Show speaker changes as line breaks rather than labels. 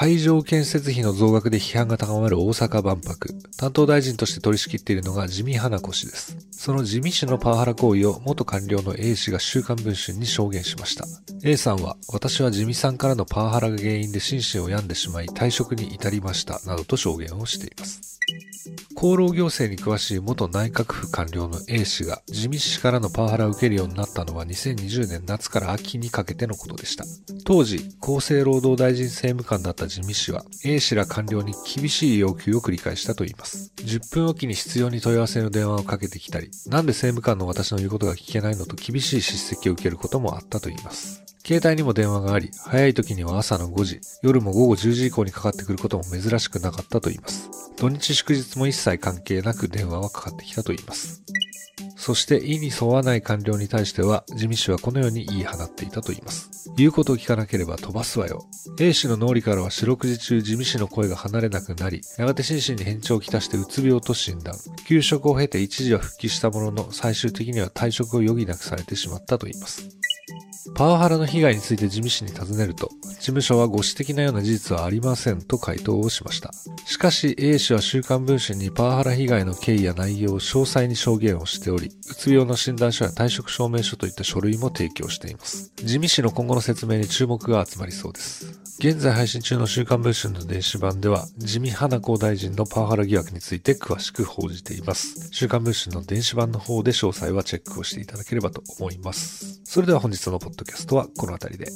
会場建設費の増額で批判が高まる大阪万博。担当大臣として取り仕切っているのが地味花子氏です。その地味氏のパワハラ行為を元官僚の A 氏が週刊文春に証言しました。A さんは、私は地味さんからのパワハラが原因で心身を病んでしまい退職に至りました、などと証言をしています。厚労行政に詳しい元内閣府官僚の A 氏が地味氏からのパワハラを受けるようになったのは2020年夏から秋にかけてのことでした。当時、厚生労働大臣政務官だった地味氏は A 氏ら官僚に厳しい要求を繰り返したといいます。10分おきに必要に問い合わせの電話をかけてきたり、なんで政務官の私の言うことが聞けないのと厳しい叱責を受けることもあったといいます。携帯にも電話があり、早い時には朝の5時、夜も午後10時以降にかかってくることも珍しくなかったといいます。土日祝日も一切関係なく電話はかかってきたといいます。そして、意に沿わない官僚に対しては、地味氏はこのように言い放っていたと言います。言うことを聞かなければ飛ばすわよ。A 氏の脳裏からは四六時中地味氏の声が離れなくなり、やがて心身に変調をきたしてうつ病と診断。休職を経て一時は復帰したものの、最終的には退職を余儀なくされてしまったと言います。パワハラの被害について事務所に尋ねると、事務所はご指摘のような事実はありませんと回答をしました。しかし A 氏は週刊文春にパワハラ被害の経緯や内容を詳細に証言をしており、うつ病の診断書や退職証明書といった書類も提供しています。地味氏の今後の説明に注目が集まりそうです。現在配信中の週刊文春の電子版では、地味花子大臣のパワハラ疑惑について詳しく報じています。週刊文春の電子版の方で詳細はチェックをしていただければと思います。それでは本日のポッドキャストはこの辺りで。